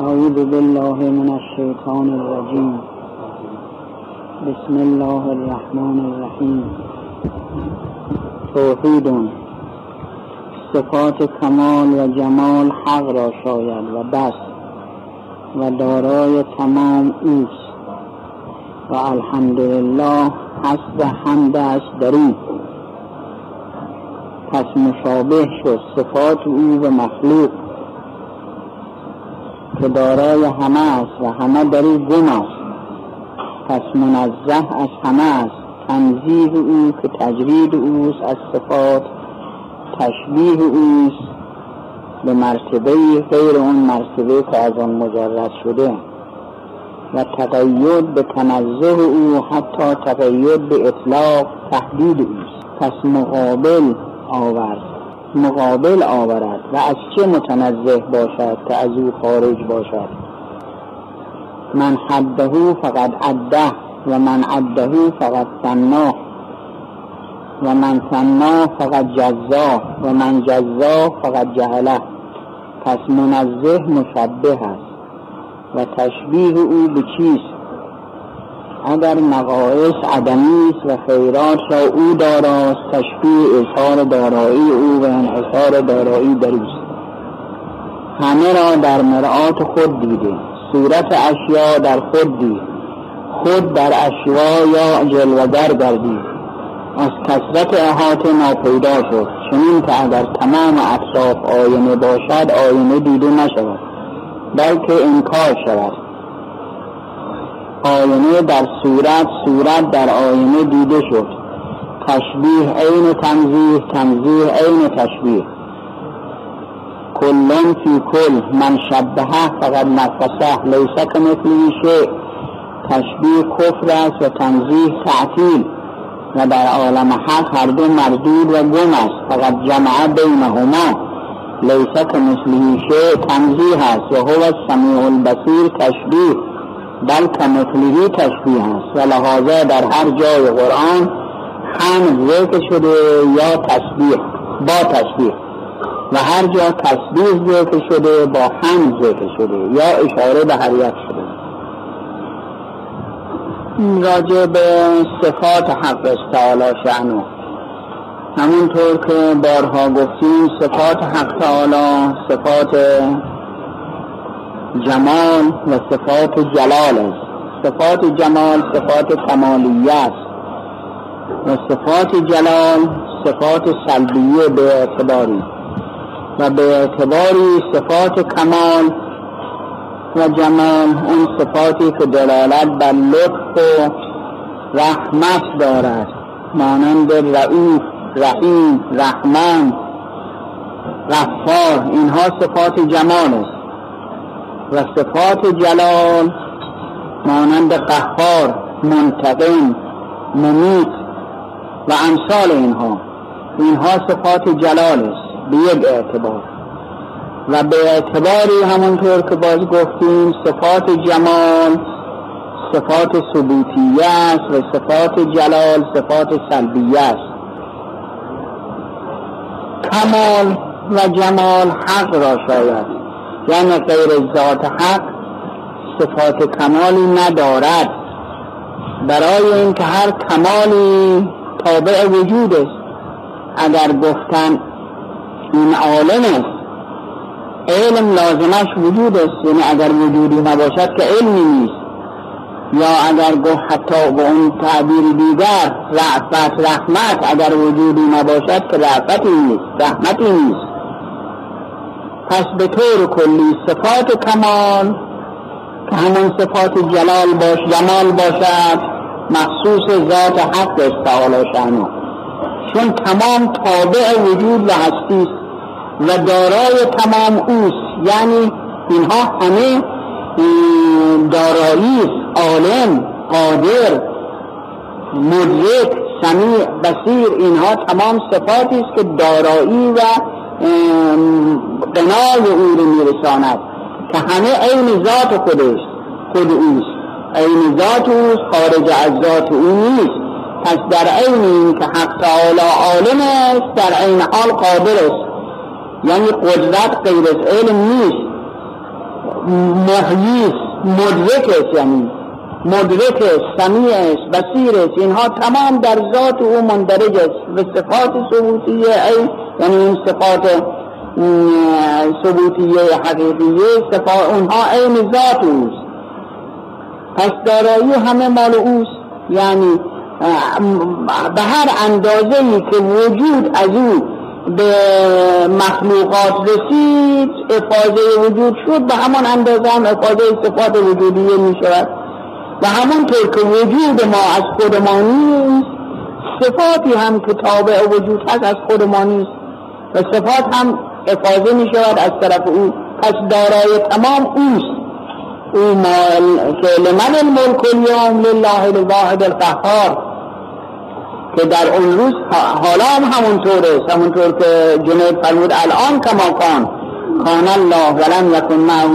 أعوذ بالله من الشيطان الرجيم. بسم الله الرحمن الرحیم توحید. صفات کمال و جمال حق را شاید و بس. و دارای تمام اوست. و الحمدلله حسب حمد است در پس مشابه شد صفات او و مخلوق. که دارای همه است و همه در او گم است. پس منزه از همه است. تنزیه او که تجرید اوست از صفات تشبیه اوست به مرتبه غیر اون مرتبه که از آن مجرد شده. و تقید به تنزه او حتی تقید به اطلاق تحدید اوست. پس مقابل آورد. مقابل آورد و از چه متنزه باشد که از او خارج باشد؟ من حده فقط عده و من عده فقط سنا و من سنا فقط جزا و من جزا فقط جهله. پس منزه مشبه است و تشبیه او به چیست؟ اگر نقایص عدمی و خیرات را او داراست تشبیه اظهار دارایی او و انحصار دارایی در همه را در مرآت خود دیده صورت اشیا در خود دید. خود در اشیا یا جلوگر گردید. از کسرت احاطه ناپیدا شد چنین که اگر تمام اطراف آینه باشد آینه دیده نشود بلکه انکار شود. آینه در صورت صورت در آینه دیده شد. تشبیه عین تنزیه تنزیه عین تشبیه. کلن فی کل من شبهه فقط نفسه لیسه که مثلی تشبیه کفر است و تنزیه تعطیل. و در عالم حق هر دو مردود و گم است. فقط جمعه بینهما. لیسه که مثلی شیء تنزیه است. و هو السمیع البصیر تشبیه. بل کمثلی تشبیه است و لحاظه در هر جای قرآن هم ذکر شده یا تشبیه با تشبیه و هر جا تشبیه ذکر شده با هم ذکر شده یا اشاره به حریت شده. راجع به صفات حق استعالا شعنو همونطور که بارها گفتیم صفات حق تعالی صفات جمال و صفات جلال است. صفات جمال صفات کمالیت. و صفات جلال صفات سلبیه به اعتباری. و به اعتباری صفات کمال و جمال اون صفاتی که دلالت بر لطف و رحمت دارد. مانند رعوف رحیم رحمان غفار اینها صفات جمال است. و صفات جلال مانند قهار منتقم ممیت و امثال اینها. اینها صفات جلال است به یک اعتبار. و به اعتباری همونطور که باز گفتیم صفات جمال صفات ثبوتیه است و صفات جلال صفات سلبیه است. کمال و جمال حق را شاید یعنی غیر ذات حق صفات کمالی ندارد. برای اینکه هر کمالی تابع وجود است. اگر گفتن این عالم است علم لازمش وجود است. یعنی اگر وجودی نباشد که علمی نیست. یا اگر گفت حتی به اون تعبیر دیگر رعفت رحمت اگر وجودی نباشد که رعفتی نیست رحمتی نیست. پس به طور کلی صفات کمال که همون صفات جلال باش جمال باشد مخصوص ذات حق استعالا شانو چون تمام تابع وجود و هستی و دارای تمام اوست یعنی اینها همه دارایی عالم قادر مدرک سمیع بسیر اینها تمام صفاتی است که دارایی و قنای او رو میرساند که همه عین ذات خودش خود اوست. عین ذات اوست خارج از ذات او نیست. پس در عین این که حق تعالی عالم است در عین حال قادر است. یعنی قدرت غیر از علم نیست. محییست مدرک یعنی. مدرک سمیع است بسیر است اینها تمام در ذات او مندرج است. و صفات ثبوتیه ای یعنی این صفات ثبوتیه حقیقیه صفات اونها عین ذات اوست. پس دارایی همه مال اوست. یعنی به هر اندازه ای که وجود از او به مخلوقات رسید افاظه وجود شد به همان اندازه هم افاظه صفات وجودیه می شود و همونطور که وجود ما از خود ما نیست صفاتی هم که تابع وجود هست از خود ما نیست. و صفات هم افاظه می شود از طرف او. پس دارای تمام اوست. او مال که لمن الملک اليوم لله الواحد القهار. که در اون روز حالا هم همونطوره. همونطور که جنید فرمود الان کما کان الله ولم یکن معه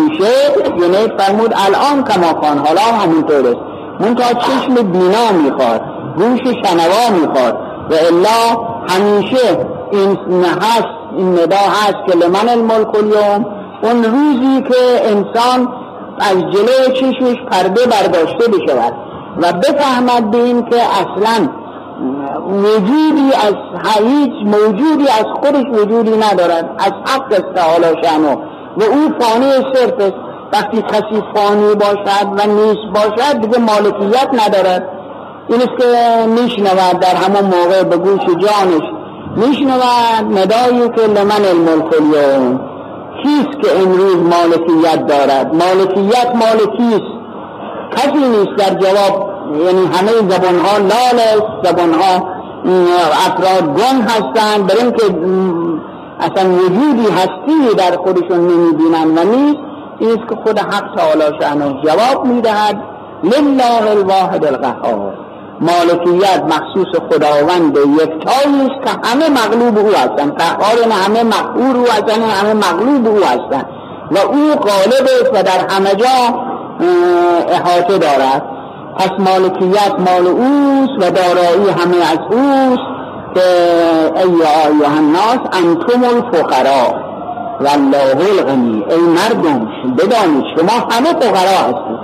جنید فرمود الان کما کان. حالا هم همونطوره منتها چشم بینا می‌خواد گوش شنوا می‌خواد. و الا همیشه این هست این ندا هست که لمن الملک اليوم. اون روزی که انسان از جلوی چشمش پرده برداشته بشود. و بفهمد به این که اصلا وجودی از هیچ موجودی از خودش وجودی ندارد. از حق است تعالی شنو و او فانی صرف است. وقتی کسی فانی باشد و نیست باشد دیگه مالکیت ندارد. این است که میشنود در همون موقع به گوش جانش. میشنود ندایی که لمن الملک اليوم. کیست که امروز مالکیت دارد؟ مالکیت مالکیست. کسی نیست در جواب یعنی همه زبان ها لال زبان ها افراد گم هستند. برای اینکه اصلا وجودی هستی در خودشون نمی‌بینن. و نیست این که خود حق تعالی شأنه جواب می‌دهد. لله الواحد القهار. مالکیت مخصوص خداوند یکتایی است که همه مغلوب او هستند. قهار یعنی همه مقهور او هستند همه مغلوب او هستند. و او غالب است و در همه جا احاطه دارد. پس مالکیت مال اوست و دارایی همه از اوست که ای آیه الناس انتم الفقراء. والله الغنی. ای مردم بدانید شما همه فقرا هستید.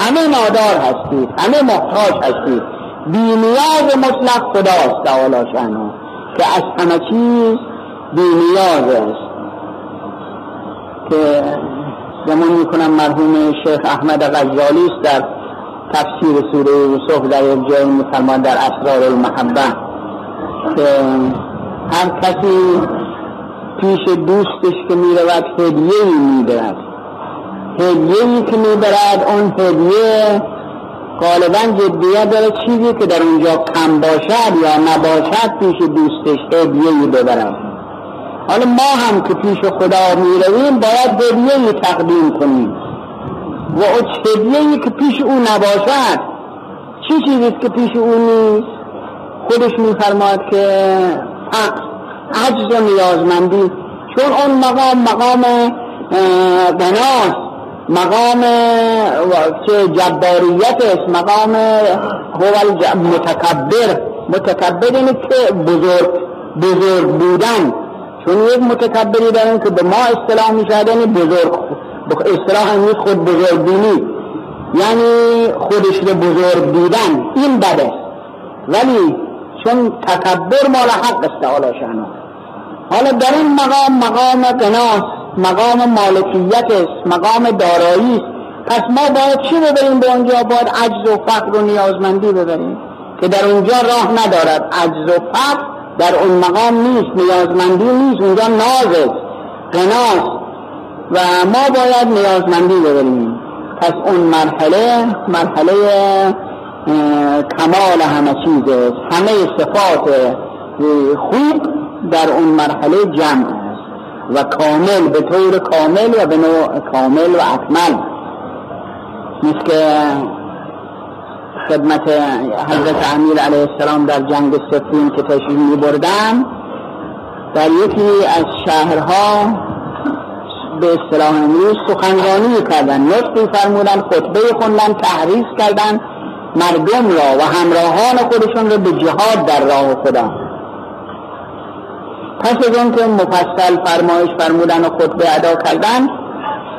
همه نادار هستید. همه محتاج هستید. بی نیاز مطلق خداست تعالی شانو که از همه چیز بی نیاز است. که زمان می‌کنم مرحوم شیخ احمد غزالی است در تفسیر سوره یوسف در جای مسلمان در اسرار المحبه که هر کسی پیش دوستش که می‌رود هدیه ای می‌برد. هدیه ای که می‌برد اون هدیه غالبا جدیت داره چیزی که در اونجا کم باشد یا نباشد پیش دوستش هدیه ای ببرد. حالا ما هم که پیش خدا می‌رویم باید هدیه تقدیم کنیم. و هدیه که پیش او نباشد چی چیزی که پیش او نیست؟ خودش میفرماد که عجز و نیازمندی چون اون مقام مقام بناست مقام که جباریت است مقام هو متکبر متکبر اینه که بزرگ بزرگ بودن چون یک متکبری دارن که به ما اصطلاح میشه یعنی بزرگ اصطلاح امروز خود بزرگ بینی. یعنی خودش رو بزرگ دیدن. این بده. ولی چون تکبر مال حق است تعالی شانو حالا در این مقام مقام قناس مقام مالکیت است مقام دارایی است. پس ما باید چی ببریم به اونجا؟ باید عجز و فقر و نیازمندی ببریم. که در اونجا راه ندارد. عجز و فقر در اون مقام نیست نیازمندی نیست اونجا ناز است. و ما باید نیازمندی ببریم پس اون مرحله مرحله کمال همه چیز همه صفات خوب در اون مرحله جمع است. و کامل به طور کامل و به نوع کامل و اکمل. مثل که خدمت حضرت امیر علیه السلام در جنگ سفین که تشریف می بردن در یکی از شهرها به اصطلاح امروز سخنرانی کردن. نطقی فرمودن خطبه خوندن تحریف کردن. مردم را و همراهان خودشون را به جهاد در راه خدا. پس از که مفصل فرمایش فرمودن و خطبه ادا کردن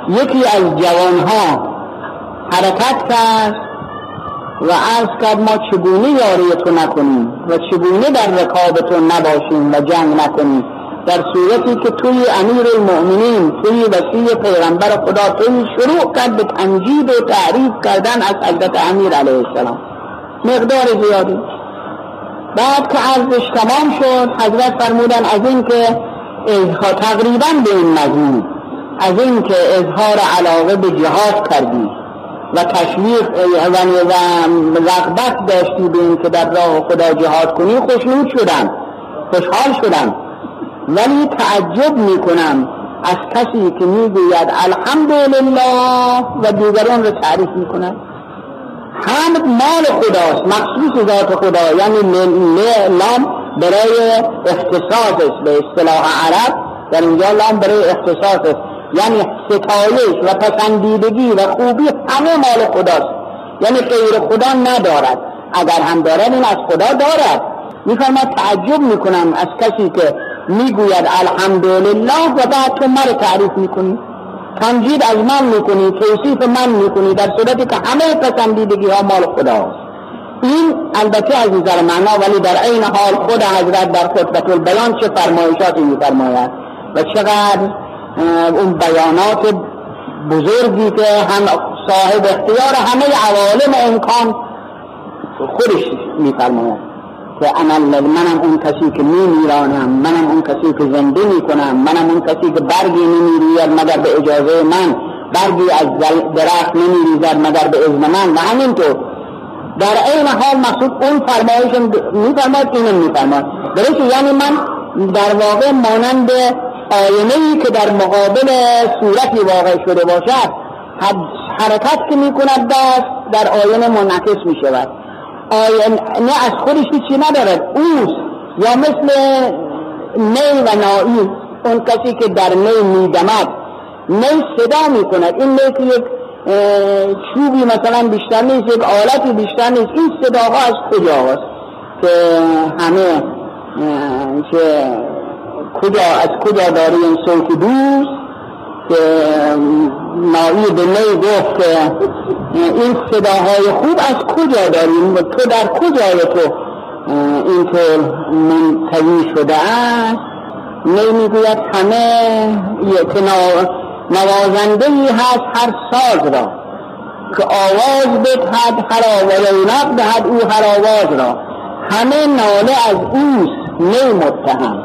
یکی از جوانها حرکت کرد و عرض کرد ما چگونه یاری تو نکنیم و چگونه در رکاب تو نباشیم و جنگ نکنیم؟ در صورتی که توی امیر المؤمنین توی وسیع پیغمبر خدا توی شروع کرد به تنجید و تعریف کردن از حضرت امیر علیه السلام. مقدار زیادی. بعد که عرضش تمام شد حضرت فرمودن از این که تقریبا به این مضمون از این که اظهار علاقه به جهاد کردی و تشویق و رغبت داشتی به این که در راه خدا جهاد کنی خوشنود شدم خوشحال شدم ولی تعجب می‌کنم از کسی که می‌گوید الحمدلله و دیگران رو تعریف می‌کنه حمد مال خداست مخصوص ذات خدا یعنی لام برای اختصاصش به اصطلاح عرب در اینجا لام برای اختصاصش. یعنی ستایش و پسندیدگی و خوبی همه مال خداست. یعنی غیر خدا ندارد. اگر هم دارد این از خدا دارد. میفرماد تعجب می‌کنم از کسی که می‌گوید الحمدلله و بعد تو مرا تعریف می‌کنی. تنجید از من می‌کنی توصیف من می‌کنی در صورتی که همه پسندیدگی ها مال خداست. این البته از نظر معنا ولی در عین حال خود حضرت در خطبت البیان چه فرمایشاتی میفرماید و چقدر اون بیانات بزرگی که هم صاحب اختیار همه عوالم امکان خودش میفرماید. که انا منم اون کسی که می میرانم منم اون کسی که زنده می‌کنم منم اون کسی که برگی نمیریزد مگر به اجازه من برگی از درخت نمیریزد مگر به اذن من. و همینطور. در این حال مقصود اون فرمایش میفرماید اینو میفرماید درسته؟ یعنی من در واقع مانند آینه ای که در مقابل صورتی واقع شده باشد حرکت که می‌کند دست در آینه منعکس می‌شود. نه از خودش چی ندارد؟ اوست. یا مثل نی و نایی اون کسی که در نی میدمد. نی صدا می‌کند. این نی که یک چوبی مثلا بیشتر نیست یک آلتی بیشتر نیست. این صداها از کجا که همه که کجا از کجا داری این صوت دوست؟ نایی به می گفت این صداهای خوب از کجا داریم؟ تو در کجای تو؟ اینطور منتوی شده است. می می‌گوید همه که نوازنده ای هست هر ساز را که آواز بدهد هر آواز دهد او هر آواز را. همه ناله از اوست می متهم.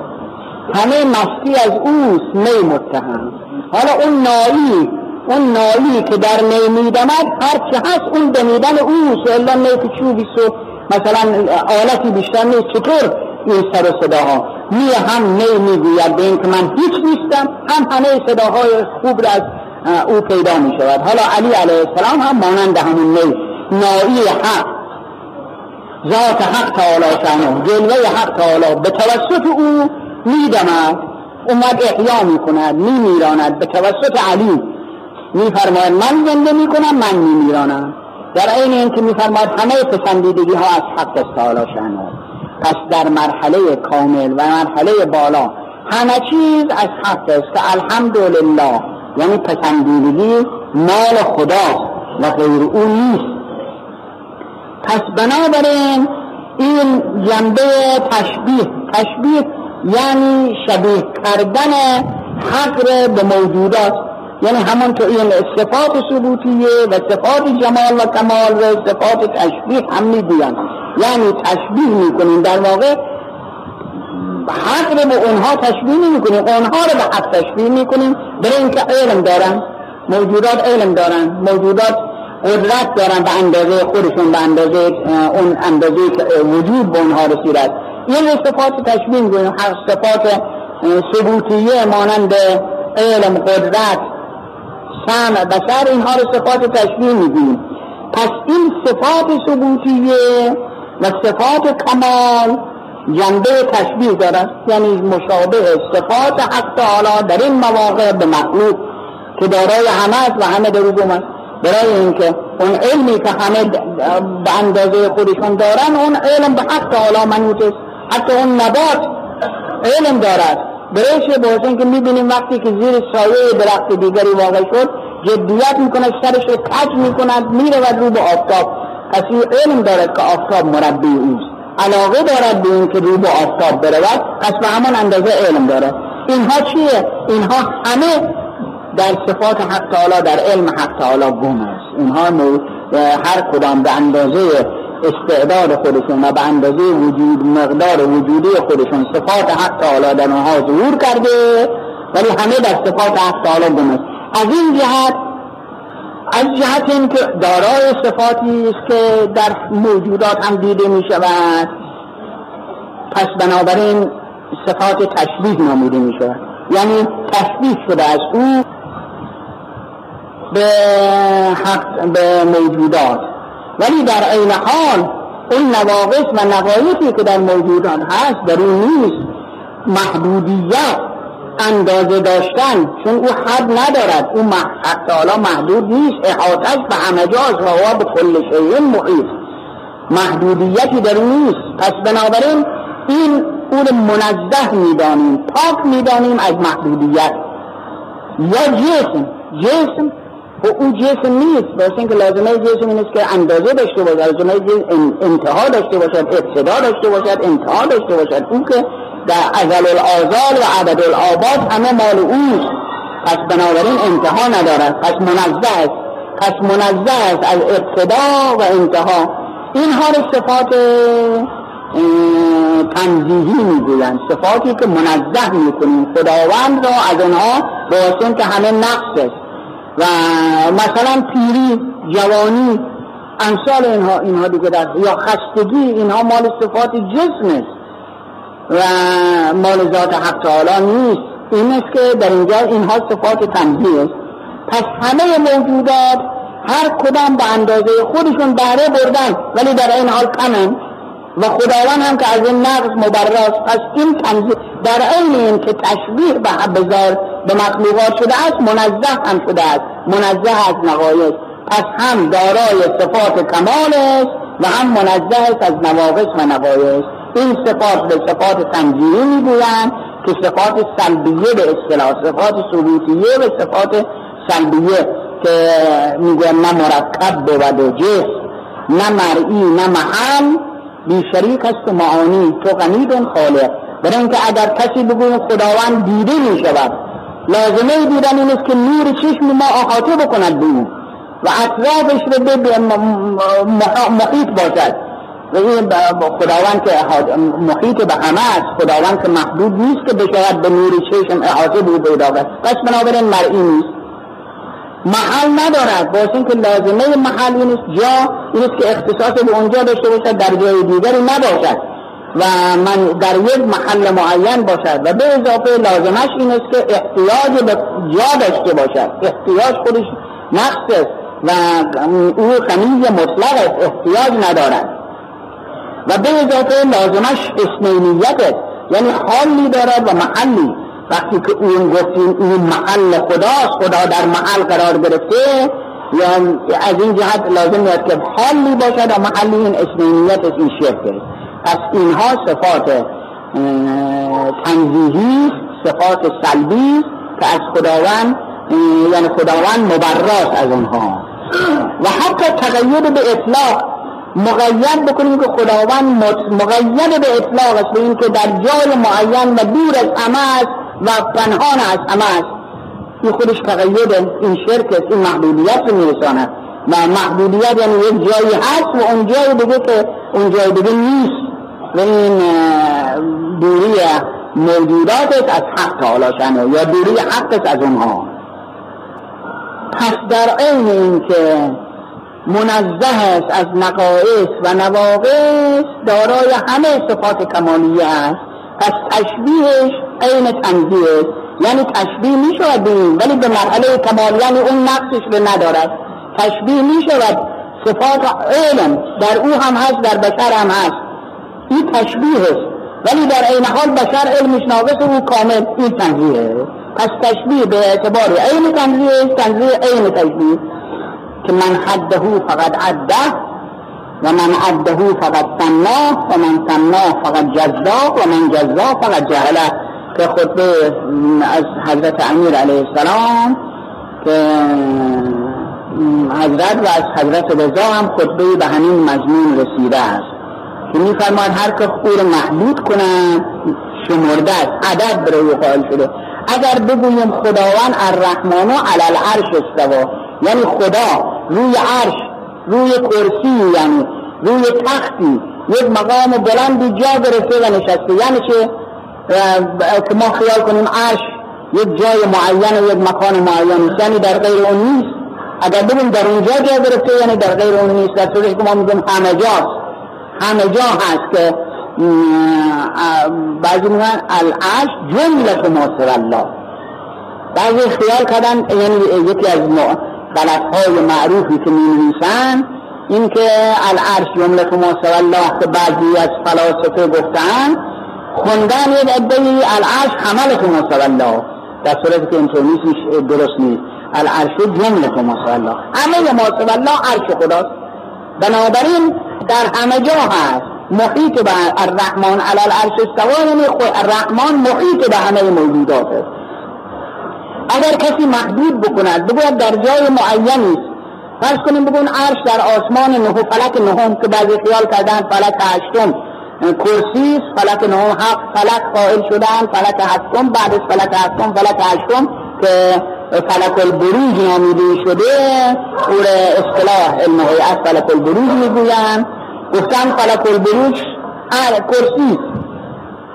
همه مستی از اوست می متهم. حالا اون نایی اون نایی که در نی میدمد هر چه هست اون دمیدن اوست الا نی که چوبی سو. مثلا آلتی بیشتر نیست. چطور؟ این سر و صداها. می هم نی می‌گوید به این که من هیچ نیستم. هم همه صداهای خوب را از او پیدا می شود. حالا علی علیه السلام هم مانند همون نی نایی حق. ذات حق تعالی شانه جلوه حق تعالی. به توسط او میدمد اومد احیا می‌کند میمیراند به توسط علی میفرماید من زنده می‌کنم من میمیرانم. در این این که میفرماید همه پسندیدگی ها از حق است. تعالی پس در مرحله کامل و مرحله بالا همه چیز از حق است. که الحمدلله. یعنی پسندیدگی مال خدا و غیر او نیست. پس بنابراین این جنبه تشبیه تشبیه یعنی شبیه کردن حق به موجودات. یعنی همون تو این صفات ثبوتیه و صفات جمال و کمال و صفات تشبیه هم می‌گویند. یعنی تشبیه می‌کنیم. در واقع حق به اونها تشبیه نمی‌کنیم. اونها رو به حق تشبیه می‌کنیم. برای اینکه علم دارن موجودات علم دارن موجودات قدرت دارن به اندازه خودشون به اندازه اون اندازه وجود به اونها رسیدد این صفات تشبیه می‌گویم هر صفات ثبوتیه مانند علم قدرت سمع بسر اینها رو صفات تشبیه می‌گویم پس این صفات ثبوتیه و صفات کمال جنبه تشبیه دارد یعنی مشابه صفات حق تعالی در این مواقع به مخلوق که دارای همه است و همه در اومد برای اینکه اون علمی که همه به اندازه خودشون دارن اون علم به حق تعالی منوط است. حتی اون نبات علم دارد. برایش باشن که می‌بینیم وقتی که زیر سایه درخت دیگری واقع شد جدیت می‌کنه سرش رو کج می‌کند میره و رو به آفتاب. پس علم دارد که آفتاب مربی اوست. علاقه دارد به این که رو به آفتاب برود. پس به همان اندازه علم دارد اینها چیه؟ اینها همه در صفات حق تعالی در علم حق تعالی گم است. اینها هر کدام به اندازه استعداد خودشون و به اندازه وجود مقدار وجودی خودشون. صفات حق تعالی در اونها ظهور کرده ولی همه در صفات حق تعالی گم است از این جهت از جهت این که دارای صفاتی است که در موجودات هم دیده می شود. پس بنابراین صفات تشبیه نامیده می شود. یعنی تشبیه شده از او به حق به موجودات. ولی در عین حال اون نواقص و نقایصی که در موجودات هست در اون نیست. محدودیت اندازه داشتن چون او حد ندارد. او تعالی محدود نیست. احاطش به همه جاست و هو به کل شیء محیط. محدودیتی در اون نیست. پس بنابراین این اون منزه می‌دانیم پاک می‌دانیم از محدودیت. یا جسم. جسم و او جسم نیست. واسه اینکه لازمه جسم این است که اندازه داشته باشد. لازمه انتها داشته باشد ابتدا داشته باشد انتها داشته باشد. او که در ازل الازال و عدد الآباد همه مال اوست. پس بنابراین انتها ندارد. پس منزه است. پس منزه است از ابتدا و انتها. اینها رو صفات تنزیهی می‌گویند. صفاتی که منزه می‌کنیم. خداوند را از آنها به که همه نقص است. و مثلا پیری جوانی امثال اینها اینها دیگه در یا خستگی اینها مال صفات جسم است. و مال ذات حق تعالی نیست. این است که در اینجا اینها صفات تنزیه است. پس همه موجودات هر کدام به اندازه خودشون بهره بردن ولی در این حال کمن. و خداوند هم که از این نقص مبراست. پس این تنزیه در عین این که تشبیه به بزار به مخلوقات شده است منزه هم شده است. منزه از نقایص پس هم دارای صفات کمال است و هم منزه است از نواقص و نقایص. این صفات به صفات تنجیری می‌گویند که صفات سلبیه به اصطلاح صفات ثبوتیه به صفات سلبیه که می‌گویم نه مرکب بود و جس نه مرئی نه محل. بی شریک است و معانی تو غنیدون خالق. برای اینکه اگر کسی بگویم خداوند دیده می شود لازمه دیدن این است که نور چشم ما احاطه بکند به و اطرافش رو به محیط باشد. و این خداوند که محیط به همه است. خداوند که محدود نیست که بشود به نور چشم احاطه بود پیدا پس بنابراین مرئی نیست. محل ندارد. باشه اینکه لازمه محل این است جا این است که اختصاص به اونجا داشته باشد در جای دیگری نباشد. و من در یک محل معین باشد و به اضافه لازمش این است که احتیاج به جا داشته باشد. احتیاج خودش نقص است و او خمیز مطلق است احتیاج ندارد. و به اضافه لازمش اسمینیت است یعنی حالی دارد و محلی. وقتی که اون گفتیم این محل خداست خدا در محل قرار گرفته یا از این جهت لازم میاد که حالی باشد و محلی این اسمینیت از این شرک پس اینها صفات تنزیهی صفات سلبی که از خداوند یعنی خداوند مبراس از اونها. و حتی تغییر به اطلاق مقید بکنیم که خداوند مقید به اطلاق است به این که در جای معین و دور از همه و پنهان از همه است. این خودش تقید این شرک این محدودیت رو میرساند. و محدودیت یعنی یک جایی هست و اون جای دیگه که اون جای دیگه نیست. و این دوری موجودات از حق تعالی شنه یا دوری حق از اونها. پس در عین که منزه است از نقائص و نواقص دارای همه صفات کمالیه است. پس تشبیهش عین تنزیه است یعنی تشبیه می شود ولی به مرحله کمال یعنی اون نقصش به ندارد. تشبیه می شود صفات علم در او هم هست در بشر هم هست. این تشبیه است ولی در این حال بشر علمش ناقص او کامل این تنزیه پس تشبیه به اعتبار عین تنزیه تنزیه عین تشبیه. که من حده فقط عده و من عده فقط سنا و من سنا فقط جزا و من جزا فقط جهله که خطبه از حضرت امیر علیه السلام که حضرت و از حضرت رضا هم خطبه به همین مضمون رسیده است. میفرماد هر که خور محدود کنند شمرده است؟ عدد برای قائل شده. اگر بگوییم خداوند الرحمن و علال عرش استوا یعنی خدا روی عرش روی کرسی یعنی روی تختی یک مقام بلندی جا گرفته و نشسته. یعنی چه؟ که ما خیال کنیم عرش یک جای معین و یک مکان معین یعنی در غیر اون نیست. اگر بگیم در اونجا جا گرفته یعنی در غیر اون نیست. در صورتی که ما میگیم همه جاست. همه جا هست که بعضی میگن العرش جملت ما الله. بعضی خیال کردن یعنی یکی از غلط های معروفی که می نویسن این که العرش جملت ما الله که بعضی از فلاسفه گفتن خوندن یک عده العرش حملت ما الله. در صورتی که اینطور درست نیست. العرش جملت ما الله. همه ما الله عرش خداست. بنابراین در همه جا هست. محیط به الرحمن علی العرش استوا یعنی الرحمن محیط به همه موجودات است. اگر کسی محدود بکند بگوید در جای معینی فرض کنیم بگون عرش در آسمان نه فلک نهم که بعضی خیال کردن فلک هشتم. کرسی فلک نهم حق فلک قائل شدن فلک هفتم بعد از فلک هفتم فلک هشتم که فلک البروج نامیده شده. او اصطلاح علم هیئت فلک البروج می‌گویند. گفتن فلک البروج کرسی.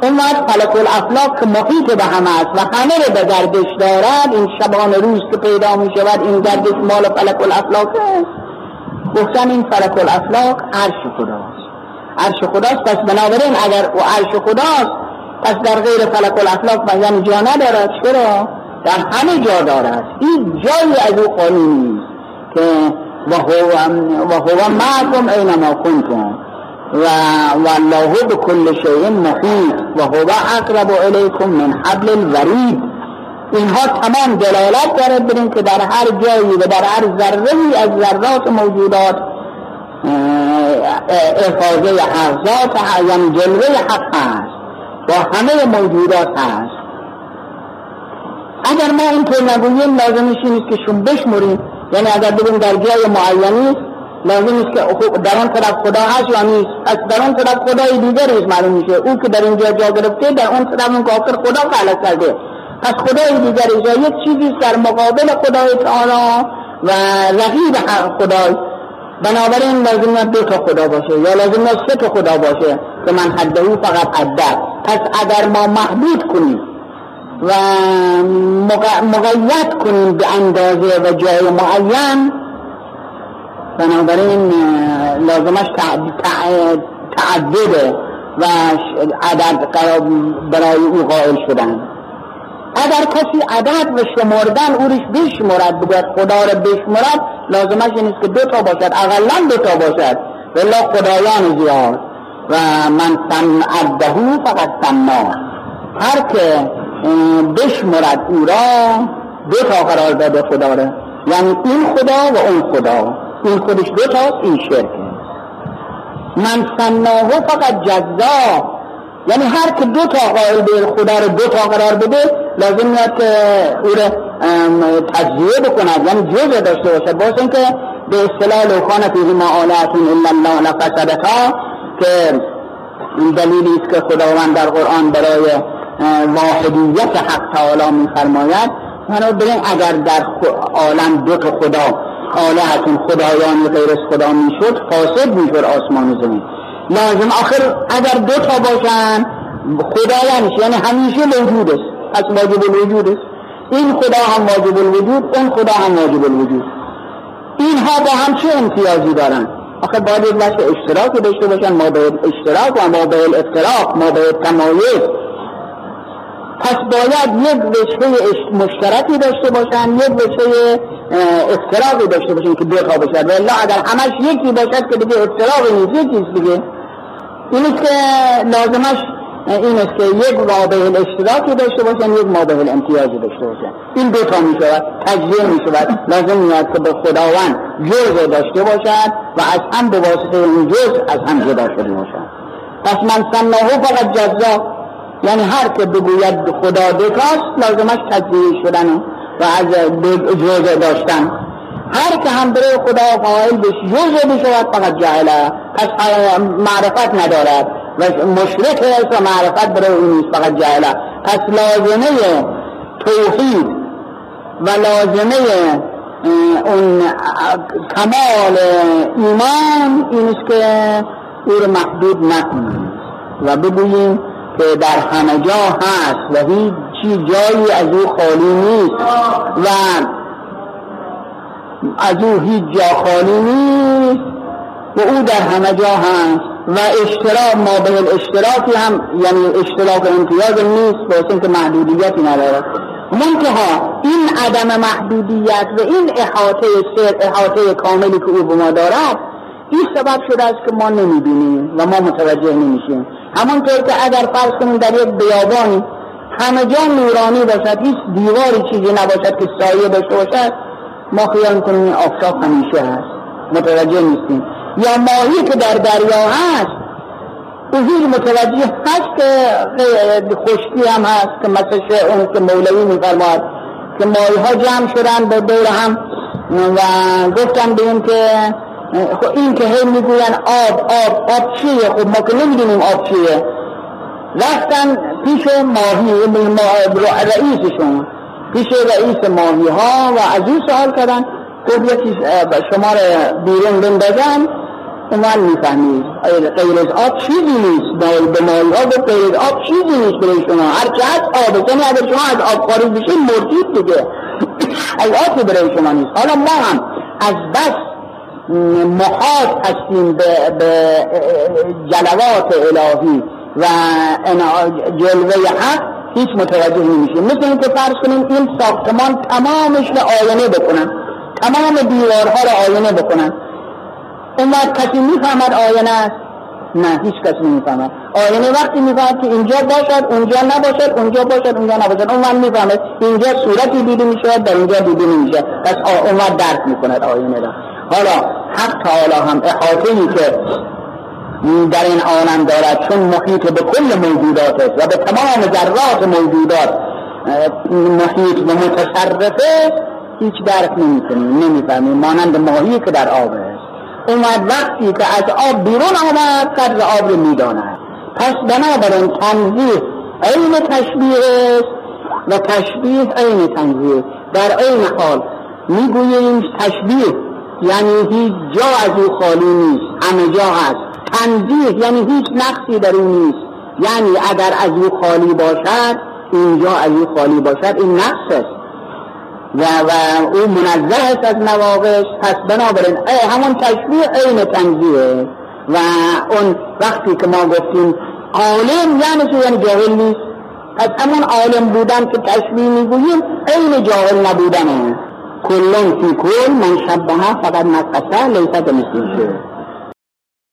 اون وقت فلک الافلاق که محیط به همه است و همه رو به گردش دارد این شبان روز که پیدا می شود این گردش مال فلک الافلاق است. گفتن این فلک الافلاق عرش خداست. عرش خداست پس بنابراین اگر او عرش خداست پس در غیر فلک الافلاق یعنی جا ندارد. چرا؟ در همه جا دارد این جایی از او خالی نیست که و هو معكم اینما کنتم و والله بكل شيء محیط و هو اقرب الیکم من حبل الورید اینها تمام دلالت دارد برین که در هر جایی و در هر ذره از ذرات موجودات افاظه حق یعنی جلوه حق هست و همه موجودات هست. اگر ما اینطور نگوییم لازمش این است که شما بشمریم. یعنی اگر بگیم در جای معینی لازم است که در آن طرف خدا هست یا نیست. از در آن طرف خدای دیگری معلوم میشه. او که در اینجا جا گرفته در اون طرف اون کافر خدا خلق کرده. پس خدای دیگری جا یک چیزی در مقابل خدای تعالی و رقیب خدای. بنابراین لازم دو تا خدا باشه یا لازم سه تا خدا باشه که من حده فقط عدد پس اگر ما محدود کنیم و مقید کنیم به اندازه و جای معین. بنابراین لازمش تعدده و عدد برای او قائل شدن. اگر کسی عدد و شمردن او ریش بشمرد بگوید خدا را بشمرد لازمش این است که دو تا باشد اقلا دو تا باشد. ولی خدایان زیاد. و من سم عدهو فقط سما هر که بشمرد او را دو تا قرار داده خدا را. یعنی این خدا و اون خدا. این خودش دو تا این شرکه من سناه فقط جزا یعنی هر که دو تا قائل به خدا رو دو تا قرار بده لازم میاد که او رو تجزیه بکند. یعنی جزء داشته باشه. باشه اینکه به اصطلاح لوخان فیه ما آلاتون الا الله لفسدتا که دلیلی است که خداوند در قرآن برای واحدیت حق تعالی میفرماید بنابراین اگر در عالم دو خدا آلهتون خدایان غیر از خدا می‌شد فاسد می‌شد آسمان و زمین. لازم آخر اگر دو تا باشن خدایانش یعنی همیشه موجود است پس واجب الوجود است این خدا هم واجب الوجود اون خدا هم واجب الوجود. اینها با هم چه امتیازی دارن؟ آخه باید یک وجه اشتراکی داشته باشن ما به اشتراک و ما به افتراق ما به تمایز. پس باید یک وجهه مشترکی داشته باشن یک وجهه افتراقی داشته باشن که دو تا باشد و اگر همش یکی باشد که دیگه افتراقی نیست یکیست دیگه. این است که لازمش این است که یک مابه الاشتراکی داشته باشن یک مابه الامتیازی داشته باشن. این دو می شود تجزیه می شود لازم میاد که به خداوند جزء داشته باشد و از هم به واسطه این جزء از هم جدا شده باشد. پس من سمناه فقط جزا یعنی هر که بگوید خدا دوتاست لازمش تجزیه شدن و از جزء داشتن. هر که هم بره خدا قائل بشه جزء بشود فقط جهله پس معرفت ندارد؟ و مشرک است و معرفت برای اون نیست فقط جهله پس لازمه توحید و لازمه اون کمال ایمان این است که او رو محدود نکنیم. و بگوییم که در همه جا هست و هیچ جایی از او خالی نیست و از او هیچ جا خالی نیست و او در همه جا هست و اشتراک ما به اشتراکی هم یعنی اشتراک امتیاز نیست با که محدودیتی نداره منتها این عدم محدودیت و این احاطه سر احاطه کاملی که او به ما دارد این سبب شده است که ما نمی‌بینیم و ما متوجه نمیشیم. همانطور که اگر فرض کنیم در یک بیابانی همه جا نورانی باشد هیچ دیواری چیزی نباشد که سایه داشته باشد ما خیال کنیم این آفتاب همیشه هست. متوجه نیستیم. یا ماهی که در دریا هست او متوجه هست که خشکی هم هست که مثل اون که مولوی میفرماد که ماهی ها جمع شدن به دور هم. و گفتن به این که خب این که هی می‌گوین آب آب آب چیه؟ خب ما که نمی‌دونیم آب چیه. رفتن پیش ماهی رئیسشون. پیش رئیس ماهی ها و از این سوال کردن. گفت یکی شما رو بیرون بندازن. من می‌فهمید. غیر از آب چیزی نیست. به ماهی ها گفت غیر از آب چیزی نیست برای شما. هر هست آب. یعنی اگر شما از آب خارج بشید مردید دیگه. از آب برای شما نیست. حالا ما هم از بس محاط هستیم به, به جلوات الهی و جلوه حق هیچ متوجه نمیشیم. مثل اینکه فرض کنیم این ساختمان تمامش رو آینه بکنن. تمام دیوارها رو آینه بکنن. اون وقت کسی می‌فهمد آینه است؟ نه هیچ کسی نمی‌فهمد. آینه وقتی می‌فهمد که اینجا باشد اونجا نباشد اونجا باشد اونجا نباشد. اون وقت می‌فهمد اینجا صورتی دیده می‌شود در اینجا دیده نمیشه. پس اون وقت درک می‌کند آینه را. حالا حق تعالی هم احاطه ای که در این عالم دارد چون محیط به کل موجودات است و به تمام ذرات موجودات محیط و متصرفه هیچ درک نمی‌کنیم نمی‌فهمیم. مانند ماهی که در آب است. اومد وقتی که از آب بیرون آمد قدر آب رو می‌داند. پس بنابراین تنظیح عین تشبیه است و تشبیه عین تنظیح در عین حال می‌گوییم تشبیه. یعنی هیچ جا از او خالی نیست همه جا هست. تنظیح یعنی هیچ نقصی در او نیست. یعنی اگر از او خالی باشد اینجا از او خالی باشد این نقص است. و, و او منزه است از نواقص پس بنابراین همون تشبیه عین تنزیه و اون وقتی که ما گفتیم عالم یعنی چه یعنی جاهل نیست. پس همون عالم بودن که تشبیه می‌گوییم عین جاهل نبودنه. کلون فی کل من شبه فقط نقصه لیست مثل